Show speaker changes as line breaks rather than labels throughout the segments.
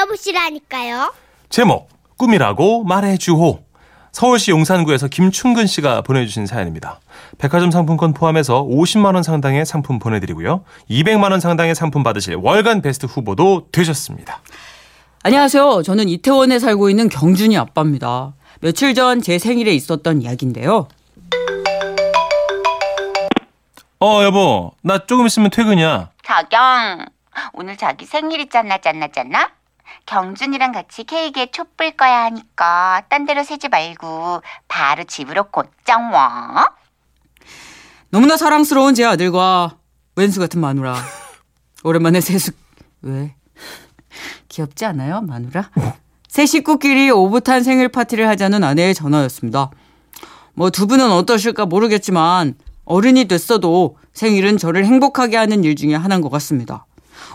들어보시라니까요.
제목 꿈이라고 말해주호 서울시 용산구에서 김충근 씨가 보내주신 사연입니다. 백화점 상품권 포함해서 50만 원 상당의 상품 보내드리고요. 200만 원 상당의 상품 받으실 월간 베스트 후보도 되셨습니다.
안녕하세요. 저는 이태원에 살고 있는 경준이 아빠입니다. 며칠 전 제 생일에 있었던 이야기인데요.
어 여보 나 조금 있으면 퇴근이야.
자경, 오늘 자기 생일 있잖아, 잖나, 잖나? 경준이랑 같이 케이크에 촛불 꺼야 하니까 딴 데로 새지 말고 바로 집으로 곧장 와.
너무나 사랑스러운 제 아들과 왼수 같은 마누라. 오랜만에 세숙 왜? 귀엽지 않아요, 마누라? 새 식구끼리 오붓한 생일 파티를 하자는 아내의 전화였습니다. 뭐 두 분은 어떠실까 모르겠지만 어른이 됐어도 생일은 저를 행복하게 하는 일 중에 하나인 것 같습니다.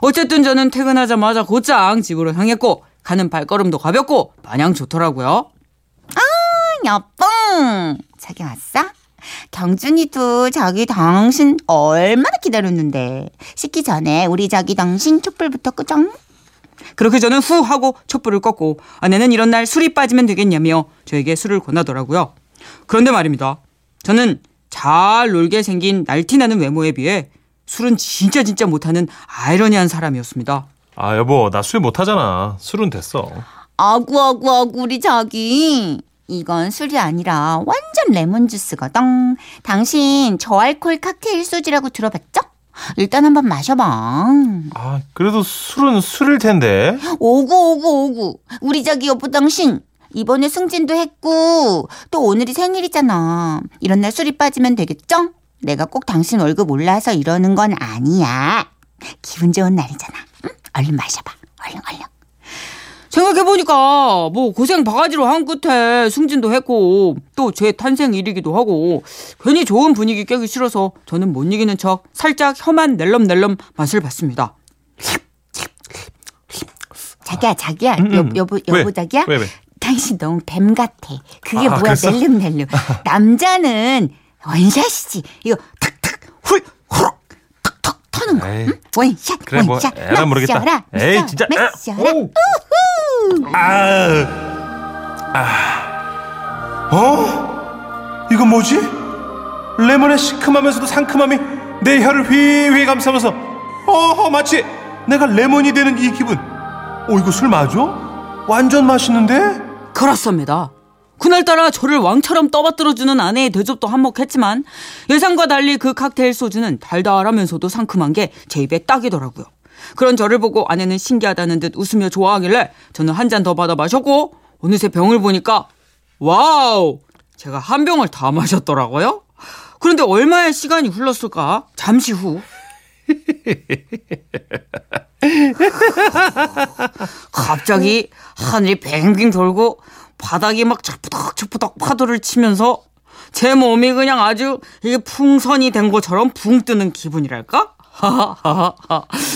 어쨌든 저는 퇴근하자마자 곧장 집으로 향했고 가는 발걸음도 가볍고 마냥 좋더라고요.
여봉! 자기 왔어? 경준이도 자기 당신 얼마나 기다렸는데. 씻기 전에 우리 자기 당신 촛불부터 끄정?
그렇게 저는 후 하고 촛불을 껐고 아내는 이런 날 술이 빠지면 되겠냐며 저에게 술을 권하더라고요. 그런데 말입니다. 저는 잘 놀게 생긴 날티나는 외모에 비해 술은 진짜 진짜 못하는 아이러니한 사람이었습니다.
아 여보 나 술 못하잖아. 술은 됐어.
아구, 아구, 아구, 우리 자기. 이건 술이 아니라 완전 레몬 주스거든. 당신 저알콜 칵테일 소주라고 들어봤죠? 일단 한번 마셔봐.
아 그래도 술은 술일 텐데.
오구, 오구, 오구. 우리 자기 여보 당신. 이번에 승진도 했고, 또 오늘이 생일이잖아. 이런 날 술이 빠지면 되겠죠? 내가 꼭 당신 월급 올라서 이러는 건 아니야. 기분 좋은 날이잖아. 응? 얼른 마셔봐. 얼른, 얼른.
생각해보니까 뭐 고생 바가지로 한 끝에 승진도 했고 또 제 탄생일이기도 하고 괜히 좋은 분위기 깨기 싫어서 저는 못 이기는 척 살짝 혀만 낼름낼름 맛을 봤습니다.
자기야, 자기야.
음,
여,
음.
여보,
왜?
여보 자기야?
왜 왜?
당신 너무 뱀 같아. 그게
아,
뭐야? 낼름낼름. 남자는 원샷이지. 이거 탁탁, 훌, 후룩, 탁탁 터는 거.
에이.
응? 원샷,
그래 뭐
원샷.
에라 모르겠다.
마셔라,
에이 진짜.
마셔라.
오. 아. 아. 어? 이건 뭐지? 레몬의 시큼하면서도 상큼함이 내 혀를 휘휘 감싸면서 어 마치 내가 레몬이 되는 이 기분. 어 이거 술 맞아? 완전 맛있는데?
그렇습니다. 그날따라 저를 왕처럼 떠받들어주는 아내의 대접도 한몫했지만 예상과 달리 그 칵테일 소주는 달달하면서도 상큼한 게 제 입에 딱이더라고요. 그런 저를 보고 아내는 신기하다는 듯 웃으며 좋아하길래 저는 한 잔 더 받아 마셨고 어느새 병을 보니까 와우 제가 한 병을 다 마셨더라고요. 그런데 얼마의 시간이 흘렀을까? 잠시 후 갑자기 하늘이 뱅뱅 돌고 바닥이 막 철푸덕철푸덕 파도를 치면서 제 몸이 그냥 아주 이게 풍선이 된 것처럼 붕 뜨는 기분이랄까?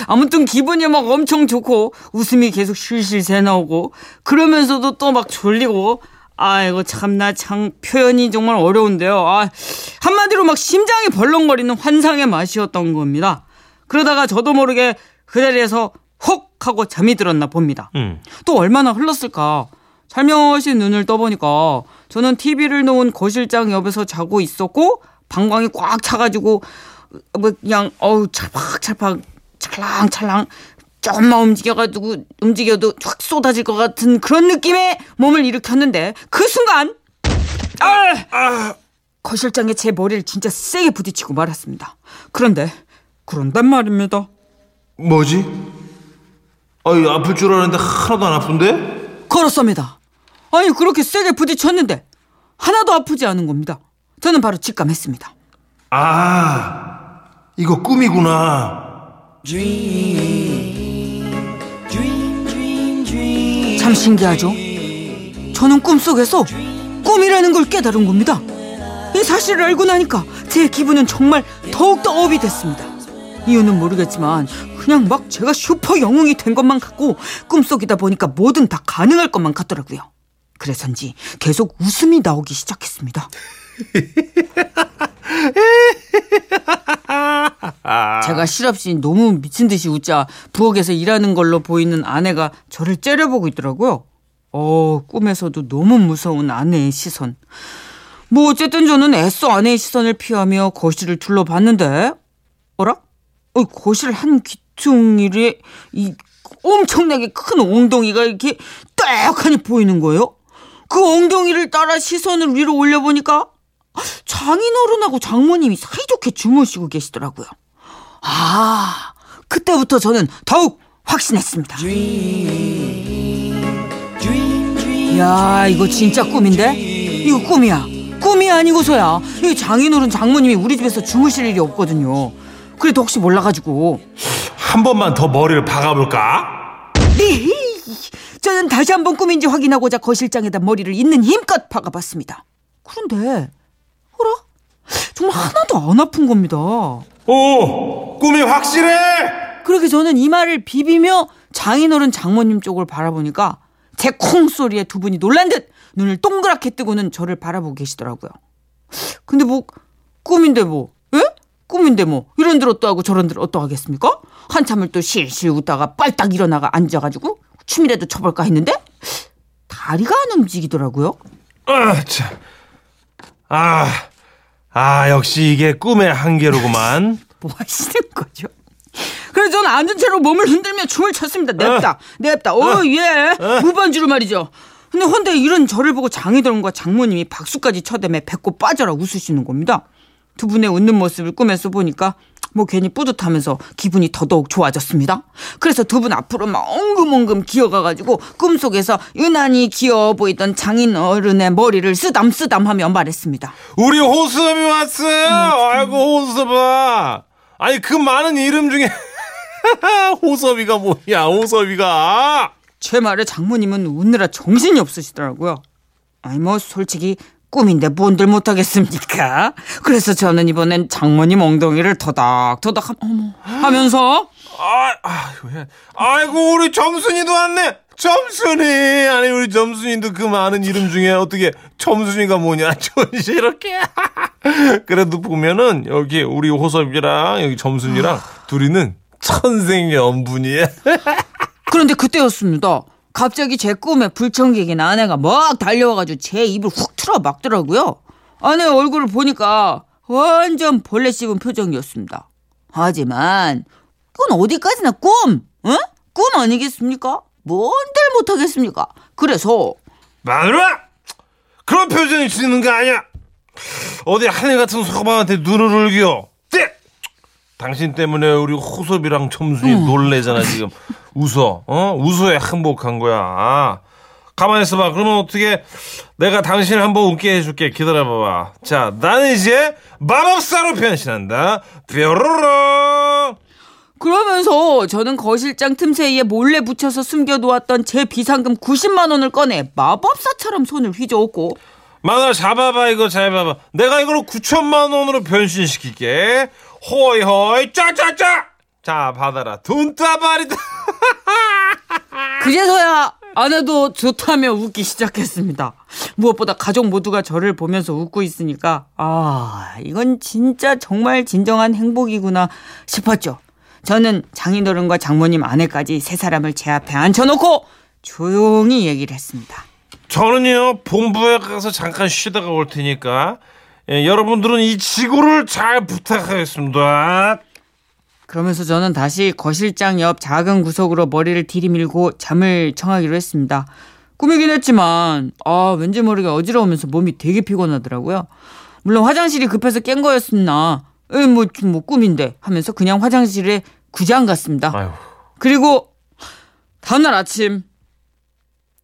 아무튼 기분이 막 엄청 좋고 웃음이 계속 실실 새 나오고 그러면서도 또 막 졸리고 아이고 참나 참 표현이 정말 어려운데요. 아, 한마디로 막 심장이 벌렁거리는 환상의 맛이었던 겁니다. 그러다가 저도 모르게 그 자리에서 혹 하고 잠이 들었나 봅니다.
음.
또 얼마나 흘렀을까? 살며시 눈을 떠보니까 저는 TV를 놓은 거실장 옆에서 자고 있었고 방광이 꽉 차가지고 뭐 그냥 어우 찰팍찰팍 찰랑찰랑 좀만 움직여가지고 움직여도 확 쏟아질 것 같은 그런 느낌의 몸을 일으켰는데 그 순간 아! 거실장에 제 머리를 진짜 세게 부딪히고 말았습니다. 그런데 그런데 말입니다.
뭐지? 아이 아플 줄 알았는데 하나도 안 아픈데?
그렇습니다. 아니 그렇게 세게 부딪혔는데 하나도 아프지 않은 겁니다. 저는 바로 직감했습니다.
아 이거 꿈이구나.
참 신기하죠? 저는 꿈속에서 꿈이라는 걸 깨달은 겁니다. 이 사실을 알고 나니까 제 기분은 정말 더욱더 업이 됐습니다. 이유는 모르겠지만 그냥 막 제가 슈퍼 영웅이 된 것만 같고 꿈속이다 보니까 뭐든 다 가능할 것만 같더라고요. 그래서인지 계속 웃음이 나오기 시작했습니다. 제가 실없이 너무 미친 듯이 웃자 부엌에서 일하는 걸로 보이는 아내가 저를 째려보고 있더라고요. 어, 꿈에서도 너무 무서운 아내의 시선. 뭐 어쨌든 저는 애써 아내의 시선을 피하며 거실을 둘러봤는데 어라? 어, 거실 한 귀퉁이에 이 엄청나게 큰 엉덩이가 이렇게 딱하니 보이는 거예요. 그 엉덩이를 따라 시선을 위로 올려보니까 장인어른하고 장모님이 사이좋게 주무시고 계시더라고요. 아, 그때부터 저는 더욱 확신했습니다. 야, 이거 진짜 꿈인데? 이거 꿈이야. 꿈이 아니고서야. 이 장인어른 장모님이 우리 집에서 주무실 일이 없거든요. 그래도 혹시 몰라가지고.
한 번만 더 머리를 박아볼까?
저는 다시 한번 꿈인지 확인하고자 거실장에다 머리를 있는 힘껏 박아봤습니다. 그런데, 어라? 정말 하나도 안 아픈 겁니다.
오, 꿈이 확실해!
그렇게 저는 이마를 비비며 장인어른 장모님 쪽을 바라보니까 제 콩소리에 두 분이 놀란 듯 눈을 동그랗게 뜨고는 저를 바라보고 계시더라고요. 근데 뭐 꿈인데 뭐 예? 꿈인데 뭐 이런 들 어떠하고 저런 들 어떠하겠습니까? 한참을 또 실실 웃다가 빨딱 일어나가 앉아가지고 춤이라도 춰볼까 했는데 다리가 안 움직이더라고요.
아, 참. 아, 아, 역시 이게 꿈의 한계로구만.
뭐 하시는 거죠? 그래서 저는 앉은 채로 몸을 흔들며 춤을 췄습니다. 냅다, 냅다. 어, 예. 무반주로 말이죠. 근데 헌데 이런 저를 보고 장인어른과 장모님이 박수까지 쳐대며 배꼽 빠져라 웃으시는 겁니다. 두 분의 웃는 모습을 꿈에서 보니까 뭐 괜히 뿌듯하면서 기분이 더더욱 좋아졌습니다. 그래서 두 분 앞으로 막 엉금엉금 기어가가지고 꿈속에서 유난히 귀여워 보이던 장인 어른의 머리를 쓰담쓰담하며 말했습니다.
우리 호수업이 왔어요. 아이고, 호수업아. 아니, 그 많은 이름 중에 호섭이가 뭐야, 호섭이가.
제 말에 장모님은 웃느라 정신이 없으시더라고요. 아니 뭐 솔직히 꿈인데 뭔들 못하겠습니까? 그래서 저는 이번엔 장모님 엉덩이를 토닥토닥 하, 어머, 하면서
아, 아이고, 야. 아이고, 우리 점순이도 왔네. 점순이. 아니, 우리 점순이도 그 많은 이름 중에 어떻게 점순이가 뭐냐. 전시 이렇게. 그래도 보면은 여기 우리 호섭이랑 여기 점순이랑 둘이는 천생연분이야.
그런데 그때였습니다. 갑자기 제 꿈에 불청객인 아내가 막 달려와가지고 제 입을 훅 틀어 막더라고요. 아내 얼굴을 보니까 완전 벌레 씹은 표정이었습니다. 하지만 그건 어디까지나 꿈, 응? 꿈 아니겠습니까? 뭔들 못하겠습니까? 그래서
마누라! 그런 표정이 지는 거 아니야. 어디 하늘 같은 소방한테 눈을 울겨. 떼! 당신 때문에 우리 호섭이랑 점순이 놀래잖아, 지금. 웃어. 어? 웃어야 행복한 거야. 가만히 있어봐. 그러면 어떻게 내가 당신을 한번 웃게 해줄게. 기다려봐봐. 자, 나는 이제 마법사로 변신한다. 뾰로로.
그러면서 저는 거실장 틈새에 몰래 붙여서 숨겨놓았던 제 비상금 90만 원을 꺼내 마법사처럼 손을 휘저었고
마누라 잡아봐 이거 잘 봐봐 내가 이걸로 9천만 원으로 변신시킬게 호이 호이 짜짜짜 자 받아라 돈따발이다
그제서야 아내도 좋다며 웃기 시작했습니다. 무엇보다 가족 모두가 저를 보면서 웃고 있으니까 아 이건 진짜 정말 진정한 행복이구나 싶었죠. 저는 장인어른과 장모님 아내까지 세 사람을 제 앞에 앉혀놓고 조용히 얘기를 했습니다.
저는요 본부에 가서 잠깐 쉬다가 올 테니까 예, 여러분들은 이 지구를 잘 부탁하겠습니다
그러면서 저는 다시 거실장 옆 작은 구석으로 머리를 들이밀고 잠을 청하기로 했습니다. 꿈이긴 했지만 아 왠지 모르게 어지러우면서 몸이 되게 피곤하더라고요. 물론 화장실이 급해서 깬 거였으나 에이, 뭐, 뭐 꿈인데 하면서 그냥 화장실에 안 갔습니다.
아유
그리고 다음날 아침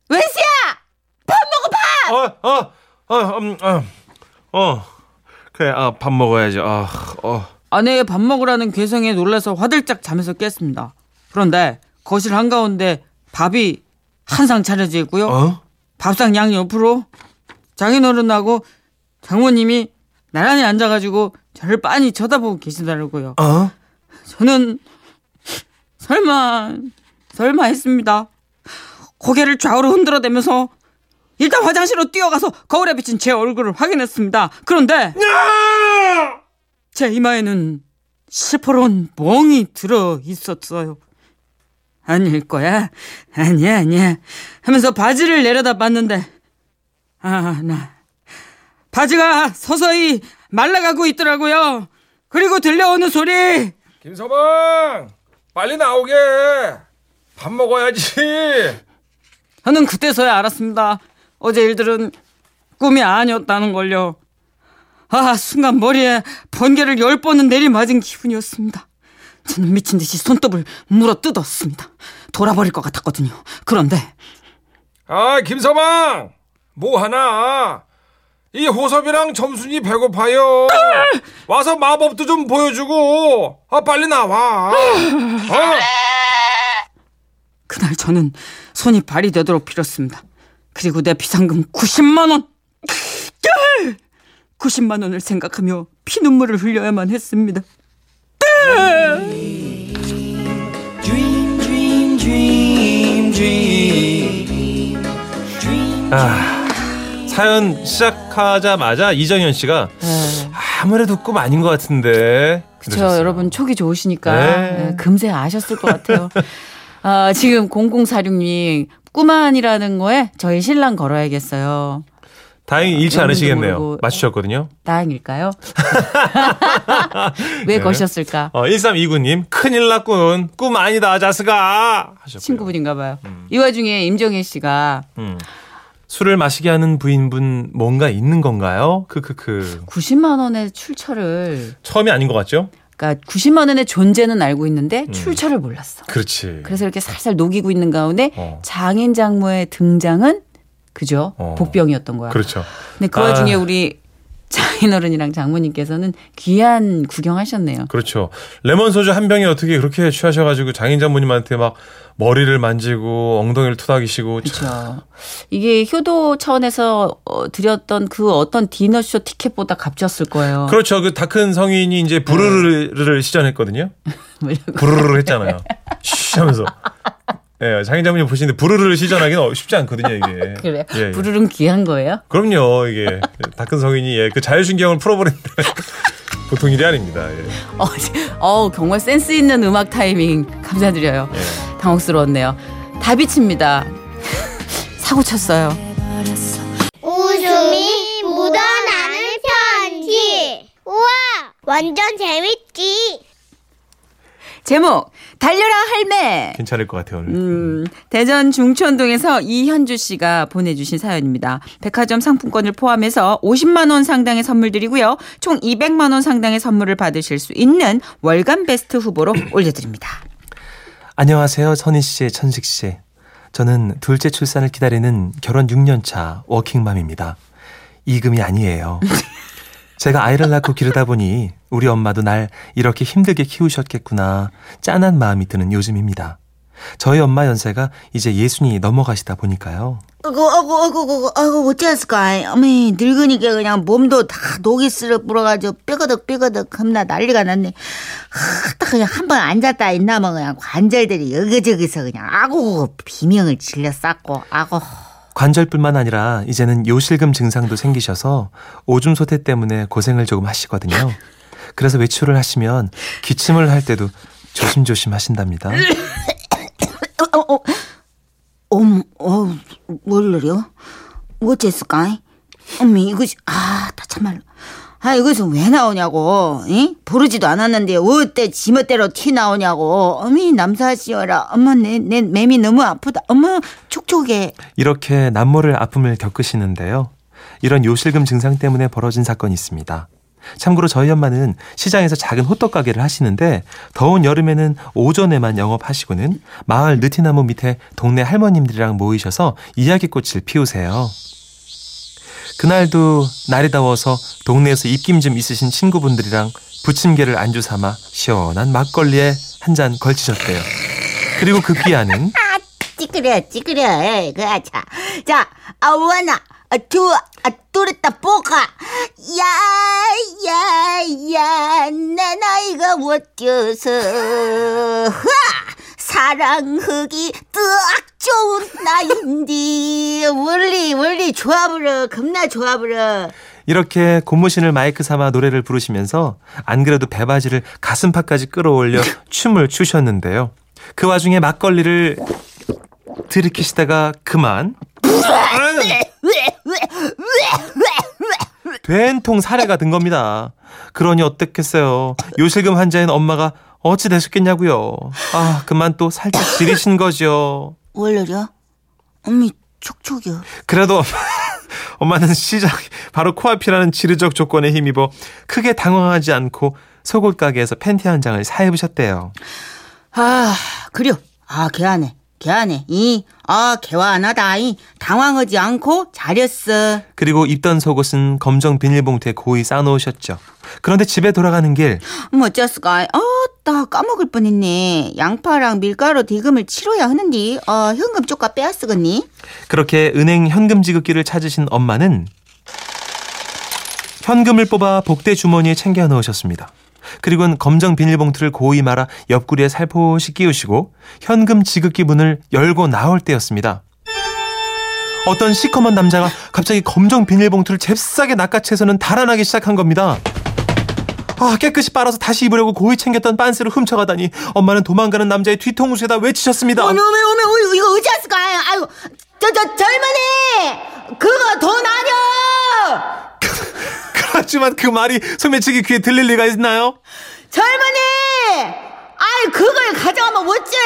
웬수야
어, 어, 어, 음, 어, 어. 그래, 아, 밥 먹어야지. 아, 어.
아내의 밥 먹으라는 괴성에 놀라서 화들짝 잠에서 깼습니다. 그런데 거실 한가운데 밥이 한 상 차려져 있고요.
어?
밥상 양 옆으로 장인어른하고 장모님이 나란히 앉아가지고 저를 빤히 쳐다보고 계시더라고요.
어?
저는 설마 설마 했습니다. 고개를 좌우로 흔들어대면서 일단 화장실로 뛰어가서 거울에 비친 제 얼굴을 확인했습니다. 그런데
야!
제 이마에는 시퍼런 멍이 들어 있었어요. 아닐 거야. 아니야, 아니야. 하면서 바지를 내려다 봤는데, 아, 나. 바지가 서서히 말라가고 있더라고요. 그리고 들려오는 소리.
김서방 빨리 나오게 밥 먹어야지
저는 그때서야 알았습니다. 어제 일들은 꿈이 아니었다는 걸요. 아, 순간 머리에 번개를 열 번은 내리맞은 기분이었습니다. 저는 미친 듯이 손톱을 물어 뜯었습니다. 돌아버릴 것 같았거든요. 그런데
아 김서방 뭐 하나 이 호섭이랑 점순이 배고파요 와서 마법도 좀 보여주고 아 빨리 나와 어?
그날 저는 손이 발이 되도록 빌었습니다. 그리고 내 비상금 90만 원. 90만 원을 생각하며 피눈물을 흘려야만 했습니다.
아, 사연 시작하자마자 이정현 씨가 아무래도 꿈 아닌 것 같은데.
그렇죠. 여러분 촉이 좋으시니까
네.
예, 금세 아셨을 것 같아요. 아, 지금 0046님 꿈안이라는 거에 저희 신랑 걸어야겠어요.
다행히 잃지
영문도
않으시겠네요. 맞추셨거든요.
다행일까요? 왜
네.
거셨을까?
어, 1329님, 큰일 났군. 꿈 아니다, 자스가. 하셨고요.
친구분인가 봐요. 이 와중에 임정혜 씨가
음. 술을 마시게 하는 부인분 뭔가 있는 건가요? 크크크.
90만 원의 출처를
처음이 아닌 것 같죠?
그러니까 90만 원의 존재는 알고
음.
있는데 출처를 몰랐어.
그렇지.
그래서 이렇게 살살 녹이고 있는 가운데
어.
장인 장모의 등장은 그죠?
어.
복병이었던 거야.
그렇죠.
근데 그
아.
와중에 우리 장인어른이랑 장모님께서는 귀한 구경하셨네요.
그렇죠. 레몬 소주 한 병에 어떻게 그렇게 취하셔가지고 장인 장모님한테 막 머리를 만지고 엉덩이를 투닥이시고 참.
그렇죠. 이게 효도 차원에서 어, 드렸던 그 어떤 디너쇼 티켓보다 값졌을 거예요.
그렇죠. 그 다 큰 성인이 이제 부르르를 시전했거든요.
뭐라고.
부르르 했잖아요. 쉬 하면서. 예, 장인 장모님 보시는데 부르르를 시전하기는 쉽지 않거든요, 이게.
그래.
예, 예.
부르릉 귀한 거예요?
그럼요, 이게 다 큰 성인이 예, 그 자율신경을 풀어버린다. 보통 일이 아닙니다. 예.
어, 어, 정말 센스 있는 음악 타이밍 감사드려요.
예.
당혹스러웠네요. 다비치입니다. 사고 쳤어요.
웃음이 묻어나는 편지. 우와, 완전 재밌지.
제목 달려라 할매.
괜찮을 것 같아요, 오늘.
음, 대전 중천동에서 이현주 씨가 보내주신 사연입니다. 백화점 상품권을 포함해서 50만 원 상당의 선물 드리고요. 총 200만 원 상당의 선물을 받으실 수 있는 월간 베스트 후보로 올려드립니다.
안녕하세요, 선희 씨, 천식 씨. 저는 둘째 출산을 기다리는 결혼 6년 차 워킹맘입니다. 이금이 아니에요. 제가 아이를 낳고 기르다 보니 우리 엄마도 날 이렇게 힘들게 키우셨겠구나 짠한 마음이 드는 요즘입니다. 저희 엄마 연세가 이제 예순이 넘어가시다 보니까요.
아이고, 아이고, 아이고, 아이고, 아이고, 어찌했을까? 어머니, 늙으니까 그냥 몸도 다 녹이 쓸어 불어가지고 뼈거덕, 뼈거덕 겁나 난리가 났네. 하, 딱 그냥 한 번 앉았다 있나면 그냥 관절들이 여기저기서 그냥 아고 비명을 질러 쌓고, 아고.
관절뿐만 아니라 이제는 요실금 증상도 생기셔서 오줌 소태 때문에 고생을 조금 하시거든요. 그래서 외출을 하시면 기침을 할 때도 조심조심 하신답니다.
어, 어, 어, 뭘 노려? 어쨌을까? 어머니, 이것이, 아, 다 참말로. 아, 이것은 왜 나오냐고, 응? 부르지도 않았는데, 어때 지멋대로 티 나오냐고. 어머니, 남사시어라. 엄마, 내, 내 맴이 너무 아프다. 엄마, 촉촉해.
이렇게 남모를 아픔을 겪으시는데요. 이런 요실금 증상 때문에 벌어진 사건이 있습니다. 참고로 저희 엄마는 시장에서 작은 호떡 가게를 하시는데 더운 여름에는 오전에만 영업하시고는 마을 느티나무 밑에 동네 할머님들이랑 모이셔서 이야기꽃을 피우세요. 그날도 날이 더워서 동네에서 입김 좀 있으신 친구분들이랑 부침개를 안주 삼아 시원한 막걸리에 한 잔 걸치셨대요. 그리고 그 귀하는
찌그려, 찌그려. 그, 아, 자. 자, 아, 원아. 아, 두, 아, 뚜렸다 뽀가. 야, 야, 야, 내 나이가 어째서. 사랑하기 딱 좋은 나인데. 원리, 원리 좋아버려. 겁나 좋아버려.
이렇게 고무신을 마이크 삼아 노래를 부르시면서 안 그래도 배바지를 가슴팍까지 끌어올려 춤을 추셨는데요. 그 와중에 막걸리를 들이키시다가 그만 된통 사례가 든 겁니다. 그러니 어떻겠어요. 요실금 환자인 엄마가 어찌 되셨겠냐고요. 아 그만 또 살짝 지리신 거죠.
원래요? 언니 촉촉이요.
그래도 엄마는 시작 바로 코앞이라는 지르적 조건에 힘입어 크게 당황하지 않고 속옷 가게에서 팬티 한 장을 사 입으셨대요.
아, 그려. 아, 개하네. 개하네. 이, 아, 개화하나다. 이, 당황하지 않고 잘했어.
그리고 입던 속옷은 검정 비닐봉투에 고이 싸놓으셨죠. 그런데 집에 돌아가는 길
뭐 어쩌스까. 아, 나 까먹을 뻔했네. 양파랑 밀가루 대금을 치러야 하는데, 어, 현금 쪽가 빼앗으겠니?
그렇게 은행 현금 지급기를 찾으신 엄마는 현금을 뽑아 복대 주머니에 챙겨 넣으셨습니다. 그리고는 검정 비닐봉투를 고이 말아 옆구리에 살포시 끼우시고 현금 지급기 문을 열고 나올 때였습니다. 어떤 시커먼 남자가 갑자기 검정 비닐봉투를 잽싸게 낚아채서는 달아나기 시작한 겁니다. 아, 깨끗이 빨아서 다시 입으려고 고이 챙겼던 빤스를 훔쳐가다니 엄마는 도망가는 남자의 뒤통수에다 외치셨습니다.
어메, 어메, 어메, 이거 어찌했을까? 아유, 저, 저, 젊은이! 그거 돈 아 냐!
하지만 그 말이 소매치기 귀에 들릴 리가 있나요?
젊은이! 아유, 그걸 가져가면 어째?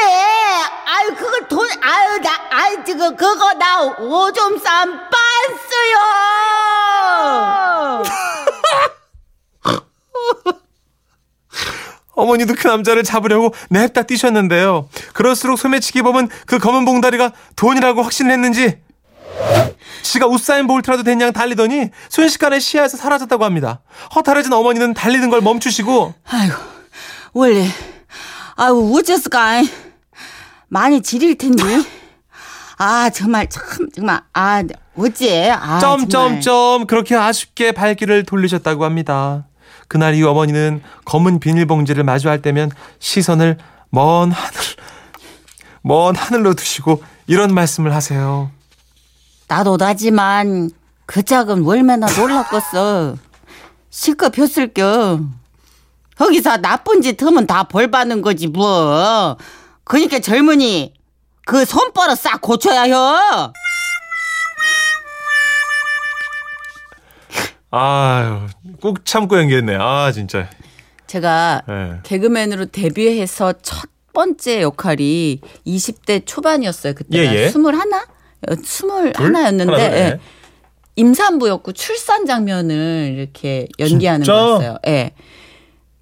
아유, 그걸 돈, 아유, 나, 아유, 지금 그거 나 오줌 싼 빤스요!
어머니도 그 남자를 잡으려고 냅다 뛰셨는데요. 그럴수록 소매치기 범은 그 검은 봉다리가 돈이라고 확신을 했는지 지가 우사인 볼트라도 된 양 달리더니 순식간에 시야에서 사라졌다고 합니다. 허탈해진 어머니는 달리는 걸 멈추시고
아이고, 원래, 아유, 어째을까 많이 지릴 텐데. 아, 정말, 참, 정말, 아, 어째, 아.
점점점 그렇게 아쉽게 발길을 돌리셨다고 합니다. 그날 이후 어머니는 검은 비닐봉지를 마주할 때면 시선을 먼 하늘, 먼 하늘로 두시고 이런 말씀을 하세요.
나도 나지만 그 짝은 얼마나 놀랐겠어. 실컷 폈을 겨. 거기서 나쁜 짓 하면 다 벌 받는 거지 뭐. 그니까 젊은이 그 손버릇 싹 고쳐야 혀.
아유, 꾹 참고 연기했네. 아, 진짜.
제가
네.
개그맨으로 데뷔해서 첫 번째 역할이 20대 초반이었어요. 그때가
예, 예.
스물 하나? 어, 스물
둘?
하나였는데
하나, 네.
예. 임산부였고 출산 장면을 이렇게 연기하는
진짜?
거였어요. 예.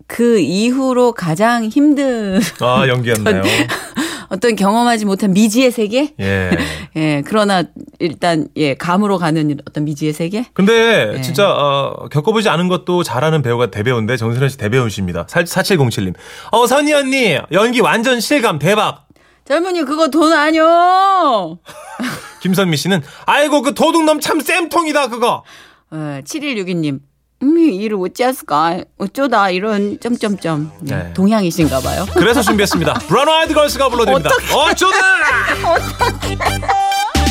그 이후로 가장 힘든
아, 연기였나요?
어떤 경험하지 못한 미지의 세계?
예.
예, 그러나 일단 예, 감으로 가는 어떤 미지의 세계?
근데
네.
진짜 어, 겪어보지 않은 것도 잘하는 배우가 대배우인데 정선혜 씨 대배우십니다. 4707님. 어 선희 언니 연기 완전 실감 대박.
젊은이 그거 돈 아니요.
김선미 씨는 아이고 그 도둑놈 참 쌤통이다 그거.
어, 7162님. 음, 일을 어찌했을까? 어쩌다 이런 점점점 네,
네.
동향이신가 봐요.
그래서 준비했습니다. 브라운 아이드 걸스가 불러드립니다. 어쩌다.